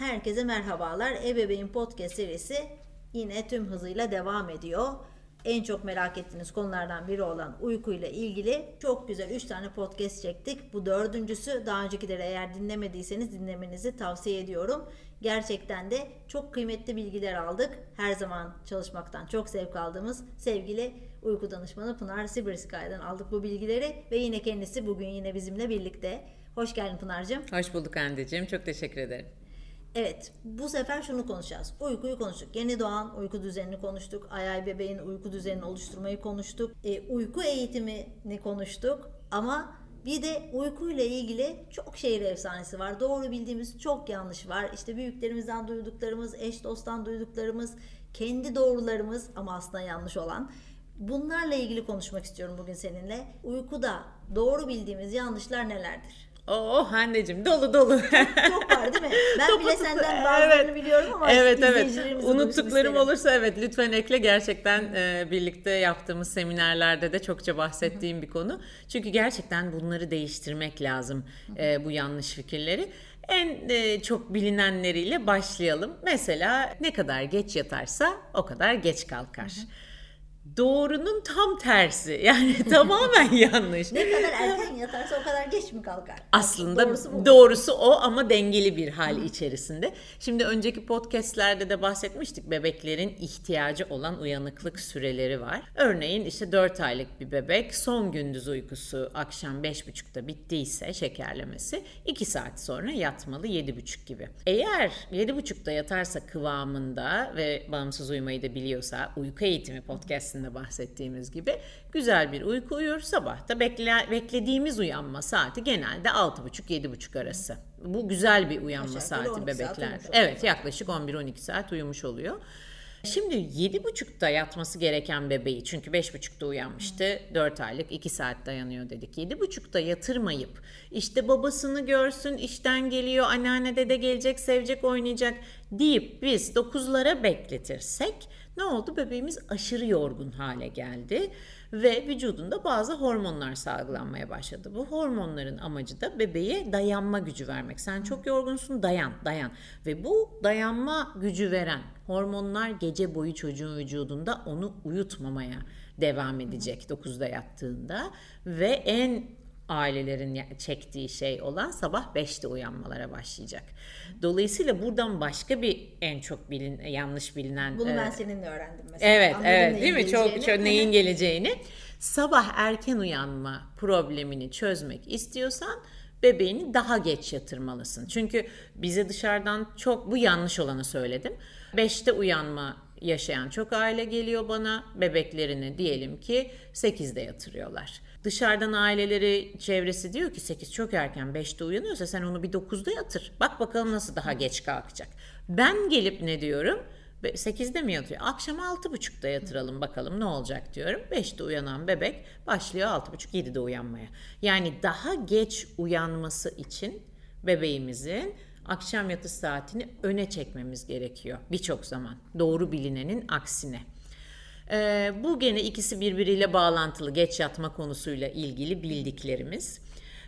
Herkese merhabalar. Ebeveyn Podcast serisi yine tüm hızıyla devam ediyor. En çok merak ettiğiniz konulardan biri olan uykuyla ilgili çok güzel 3 tane podcast çektik. Bu dördüncüsü. Daha öncekileri eğer dinlemediyseniz dinlemenizi tavsiye ediyorum. Gerçekten de çok kıymetli bilgiler aldık. Her zaman çalışmaktan çok zevk aldığımız sevgili uyku danışmanı Pınar Sibirskay'dan aldık bu bilgileri ve yine kendisi bugün yine bizimle birlikte. Hoş geldin Pınar'cığım. Hoş bulduk Hande'ciğim. Çok teşekkür ederim. Evet, bu sefer şunu konuşacağız. Uykuyu konuştuk. Yeni doğan uyku düzenini konuştuk. Ayay bebeğin uyku düzenini oluşturmayı konuştuk. E, uyku eğitimini konuştuk. Ama bir de uykuyla ilgili çok şehir efsanesi var. Doğru bildiğimiz çok yanlış var. İşte büyüklerimizden duyduklarımız, eş dosttan duyduklarımız, kendi doğrularımız ama aslında yanlış olan. Bunlarla ilgili konuşmak istiyorum bugün seninle. Uykuda doğru bildiğimiz yanlışlar nelerdir? Oh Hande'cim dolu dolu. Çok var değil mi? Ben Topu bile senden bazılarını evet. biliyorum ama Evet evet. Unuttuklarım olursa evet lütfen ekle. Gerçekten e, birlikte yaptığımız seminerlerde de çokça bahsettiğim bir konu. Çünkü gerçekten bunları değiştirmek lazım e, bu yanlış fikirleri. En e, çok bilinenleriyle başlayalım. Mesela ne kadar geç yatarsa o kadar geç kalkar. Hı hı doğrunun tam tersi. Yani tamamen yanlış. ne kadar erken yatarsa o kadar geç mi kalkar? Aslında doğrusu, doğrusu o ama dengeli bir hal içerisinde. Şimdi önceki podcastlerde de bahsetmiştik bebeklerin ihtiyacı olan uyanıklık süreleri var. Örneğin işte 4 aylık bir bebek son gündüz uykusu akşam 5.30'da bittiyse şekerlemesi 2 saat sonra yatmalı 7.30 gibi. Eğer 7.30'da yatarsa kıvamında ve bağımsız uyumayı da biliyorsa uyku eğitimi podcastinde hikayesinde bahsettiğimiz gibi güzel bir uyku uyur. Sabah da bekle, beklediğimiz uyanma saati genelde 6.30-7.30 arası. Bu güzel bir uyanma Aşağı saati bebeklerde. Saat evet yaklaşık 11-12 saat uyumuş oluyor. Şimdi 7.30'da yatması gereken bebeği çünkü 5.30'da uyanmıştı. 4 aylık 2 saat dayanıyor dedik. 7.30'da yatırmayıp işte babasını görsün işten geliyor anneanne dede gelecek sevecek oynayacak deyip biz 9'lara bekletirsek ne oldu? Bebeğimiz aşırı yorgun hale geldi ve vücudunda bazı hormonlar salgılanmaya başladı. Bu hormonların amacı da bebeğe dayanma gücü vermek. Sen çok yorgunsun dayan dayan ve bu dayanma gücü veren hormonlar gece boyu çocuğun vücudunda onu uyutmamaya devam edecek 9'da yattığında ve en ailelerin çektiği şey olan sabah 5'te uyanmalara başlayacak. Dolayısıyla buradan başka bir en çok bilin yanlış bilinen Bunu ben e, seninle öğrendim mesela. Evet, Anladım evet değil mi? Çok çok neyin geleceğini. Sabah erken uyanma problemini çözmek istiyorsan bebeğini daha geç yatırmalısın. Çünkü bize dışarıdan çok bu yanlış olanı söyledim. 5'te uyanma yaşayan çok aile geliyor bana. Bebeklerini diyelim ki 8'de yatırıyorlar. Dışarıdan aileleri çevresi diyor ki 8 çok erken 5'te uyanıyorsa sen onu bir 9'da yatır. Bak bakalım nasıl daha geç kalkacak. Ben gelip ne diyorum? 8'de mi yatıyor? Akşam 6.30'da yatıralım bakalım ne olacak diyorum. 5'te uyanan bebek başlıyor 6.30-7'de uyanmaya. Yani daha geç uyanması için bebeğimizin akşam yatış saatini öne çekmemiz gerekiyor birçok zaman. Doğru bilinenin aksine. Ee, bu gene ikisi birbiriyle bağlantılı geç yatma konusuyla ilgili bildiklerimiz.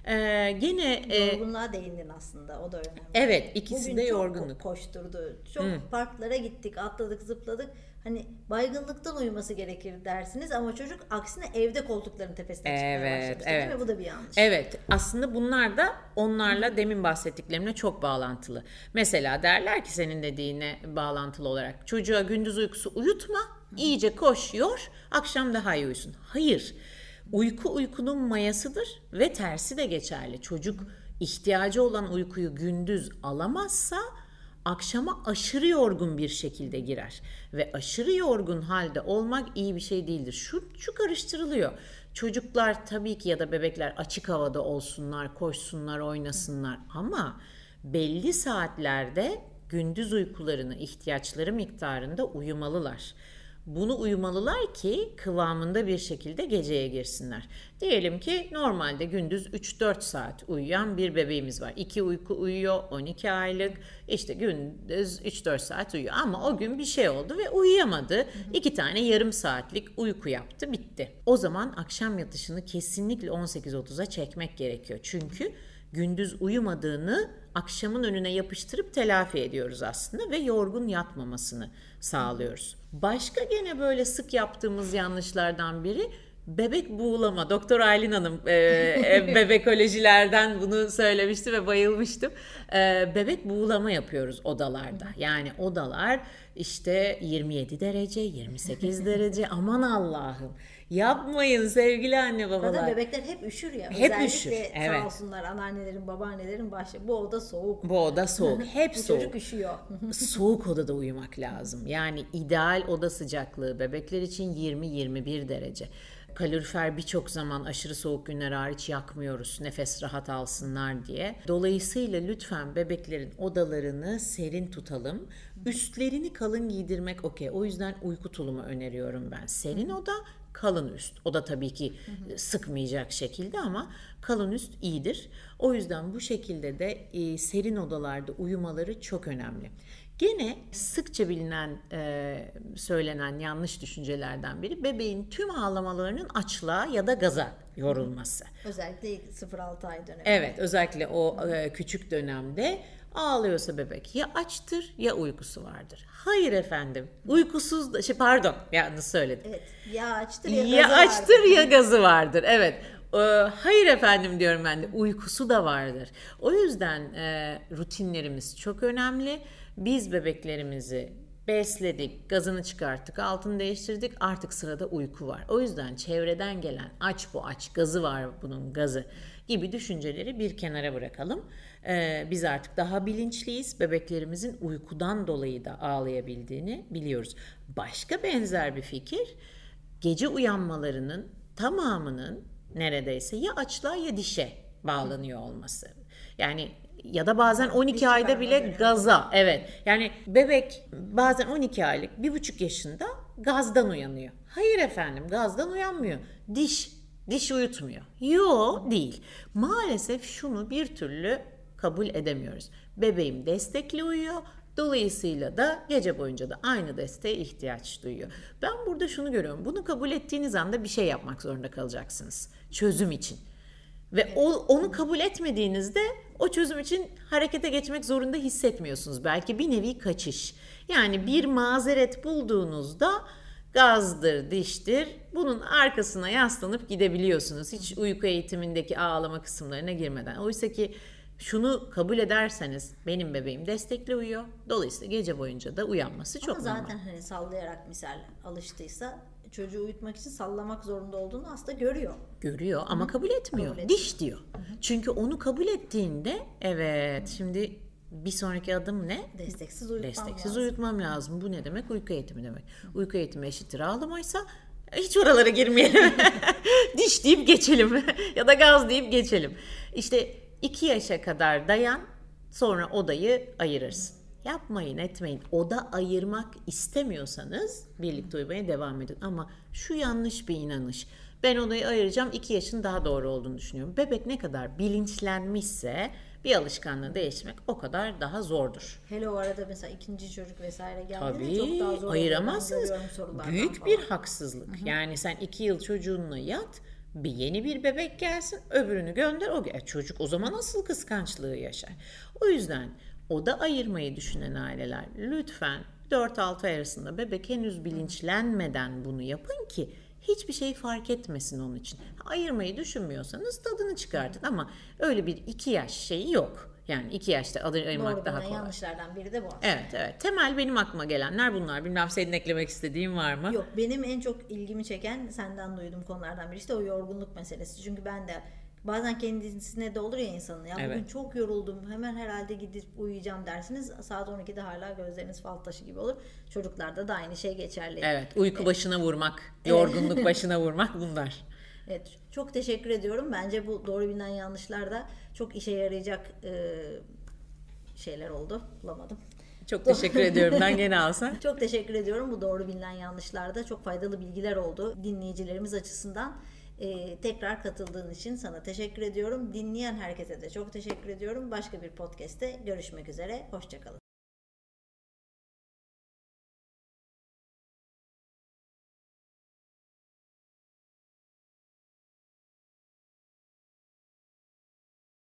Ee, gene e, yorgunluğa değindin aslında o da önemli. Evet ikisi Bugün de yorgunluk. Çok koşturdu. Çok Hı. parklara gittik, atladık, zıpladık. Hani baygınlıktan uyuması gerekir dersiniz ama çocuk aksine evde koltukların tepesine evet, çıkmaya başlamıştı evet. değil mi? Bu da bir yanlış. Evet. Aslında bunlar da onlarla Hı. demin bahsettiklerimle çok bağlantılı. Mesela derler ki senin dediğine bağlantılı olarak çocuğa gündüz uykusu uyutma, Hı. iyice koşuyor, akşam daha iyi uyusun. Hayır. Uyku uykunun mayasıdır ve tersi de geçerli. Çocuk ihtiyacı olan uykuyu gündüz alamazsa akşama aşırı yorgun bir şekilde girer ve aşırı yorgun halde olmak iyi bir şey değildir. Şu, şu karıştırılıyor. Çocuklar tabii ki ya da bebekler açık havada olsunlar, koşsunlar, oynasınlar ama belli saatlerde gündüz uykularını ihtiyaçları miktarında uyumalılar. Bunu uyumalılar ki kıvamında bir şekilde geceye girsinler. Diyelim ki normalde gündüz 3-4 saat uyuyan bir bebeğimiz var. 2 uyku uyuyor 12 aylık işte gündüz 3-4 saat uyuyor ama o gün bir şey oldu ve uyuyamadı. 2 tane yarım saatlik uyku yaptı bitti. O zaman akşam yatışını kesinlikle 18-30'a çekmek gerekiyor. Çünkü gündüz uyumadığını akşamın önüne yapıştırıp telafi ediyoruz aslında ve yorgun yatmamasını sağlıyoruz. Başka gene böyle sık yaptığımız yanlışlardan biri bebek buğulama. Doktor Aylin Hanım e, bebekolojilerden bunu söylemişti ve bayılmıştım. E, bebek buğulama yapıyoruz odalarda. Yani odalar işte 27 derece, 28 derece. Aman Allah'ım. Yapmayın sevgili anne babalar. Zaten bebekler hep üşür ya. Hep Özellikle üşür, sağ evet. olsunlar anneannelerin, babaannelerin başı. Bu oda soğuk. Bu oda soğuk. Hep soğuk. çocuk üşüyor. soğuk odada uyumak lazım. Yani ideal oda sıcaklığı bebekler için 20-21 derece. Kalorifer birçok zaman aşırı soğuk günler hariç yakmıyoruz nefes rahat alsınlar diye. Dolayısıyla lütfen bebeklerin odalarını serin tutalım. Üstlerini kalın giydirmek okey. O yüzden uyku tulumu öneriyorum ben. Serin oda, kalın üst. O da tabii ki sıkmayacak şekilde ama kalın üst iyidir. O yüzden bu şekilde de e, serin odalarda uyumaları çok önemli. Gene sıkça bilinen, e, söylenen yanlış düşüncelerden biri bebeğin tüm ağlamalarının açlığa ya da gaza yorulması. Özellikle ilk 0-6 ay dönemi. Evet, özellikle o e, küçük dönemde ağlıyorsa bebek ya açtır ya uykusu vardır. Hayır efendim, uykusuz da, şey pardon, yanlış söyledim. Evet. Ya açtır ya, Ya gazı açtır vardır. ya gazı vardır. Evet. Ee, Hayır efendim diyorum ben de uykusu da vardır. O yüzden e, rutinlerimiz çok önemli. Biz bebeklerimizi besledik, gazını çıkarttık, altını değiştirdik. Artık sırada uyku var. O yüzden çevreden gelen aç bu aç, gazı var bunun gazı gibi düşünceleri bir kenara bırakalım. Ee, biz artık daha bilinçliyiz. Bebeklerimizin uykudan dolayı da ağlayabildiğini biliyoruz. Başka benzer bir fikir gece uyanmalarının tamamının neredeyse ya açlığa ya dişe bağlanıyor olması. Yani ya da bazen 12 Diş ayda çıkarma bile dönemi. gaza. Evet. Yani bebek bazen 12 aylık, bir buçuk yaşında gazdan uyanıyor. Hayır efendim gazdan uyanmıyor. Diş, diş uyutmuyor. Yo değil. Maalesef şunu bir türlü kabul edemiyoruz. Bebeğim destekli uyuyor. Dolayısıyla da gece boyunca da aynı desteğe ihtiyaç duyuyor. Ben burada şunu görüyorum. Bunu kabul ettiğiniz anda bir şey yapmak zorunda kalacaksınız. Çözüm için. Ve o, onu kabul etmediğinizde o çözüm için harekete geçmek zorunda hissetmiyorsunuz. Belki bir nevi kaçış. Yani bir mazeret bulduğunuzda gazdır, diştir. Bunun arkasına yaslanıp gidebiliyorsunuz. Hiç uyku eğitimindeki ağlama kısımlarına girmeden. Oysa ki şunu kabul ederseniz benim bebeğim destekli uyuyor. Dolayısıyla gece boyunca da uyanması çok Ama normal. zaten hani sallayarak misal alıştıysa çocuğu uyutmak için sallamak zorunda olduğunu aslında görüyor. Görüyor ama kabul etmiyor. Kabul etmiyor. Diş diyor. Çünkü onu kabul ettiğinde evet şimdi bir sonraki adım ne? Desteksiz uyutmam Desteksiz lazım. uyutmam lazım. Bu ne demek? Uyku eğitimi demek. Uyku eğitimi eşittir ağlamaysa hiç oralara girmeyelim. Diş deyip geçelim. ya da gaz deyip geçelim. İşte iki yaşa kadar dayan sonra odayı ayırırsın. Yapmayın etmeyin. Oda ayırmak istemiyorsanız birlikte uyumaya devam edin. Ama şu yanlış bir inanış. Ben odayı ayıracağım iki yaşın daha doğru olduğunu düşünüyorum. Bebek ne kadar bilinçlenmişse bir alışkanlığı değiştirmek o kadar daha zordur. Hele o arada mesela ikinci çocuk vesaire geldiğinde Tabii çok daha zor. ayıramazsınız. Büyük falan. bir haksızlık. Yani sen iki yıl çocuğunla yat, bir yeni bir bebek gelsin, öbürünü gönder. O çocuk o zaman asıl kıskançlığı yaşar. O yüzden oda ayırmayı düşünen aileler lütfen 4-6 ay arasında bebek henüz bilinçlenmeden bunu yapın ki hiçbir şey fark etmesin onun için. Ayırmayı düşünmüyorsanız tadını çıkartın ama öyle bir iki yaş şeyi yok. Yani iki yaşta ayırmak Doğru daha kolay. yanlışlardan biri de bu. aslında. Evet evet. Temel benim aklıma gelenler bunlar. Bilmem senin eklemek istediğin var mı? Yok benim en çok ilgimi çeken senden duyduğum konulardan biri işte o yorgunluk meselesi. Çünkü ben de bazen kendisine de olur ya insanın. Ya bugün Evet. çok yoruldum hemen herhalde gidip uyuyacağım dersiniz. Saat 12'de hala gözleriniz fal taşı gibi olur. Çocuklarda da aynı şey geçerli. Evet. Uyku başına vurmak, yorgunluk başına vurmak bunlar. Evet, çok teşekkür ediyorum. Bence bu doğru bilinen yanlışlar da çok işe yarayacak e, şeyler oldu. Bulamadım. Çok teşekkür ediyorum. Ben gene alsam. Çok teşekkür ediyorum. Bu doğru bilinen yanlışlarda çok faydalı bilgiler oldu dinleyicilerimiz açısından. E, tekrar katıldığın için sana teşekkür ediyorum. Dinleyen herkese de çok teşekkür ediyorum. Başka bir podcast'te görüşmek üzere. Hoşçakalın.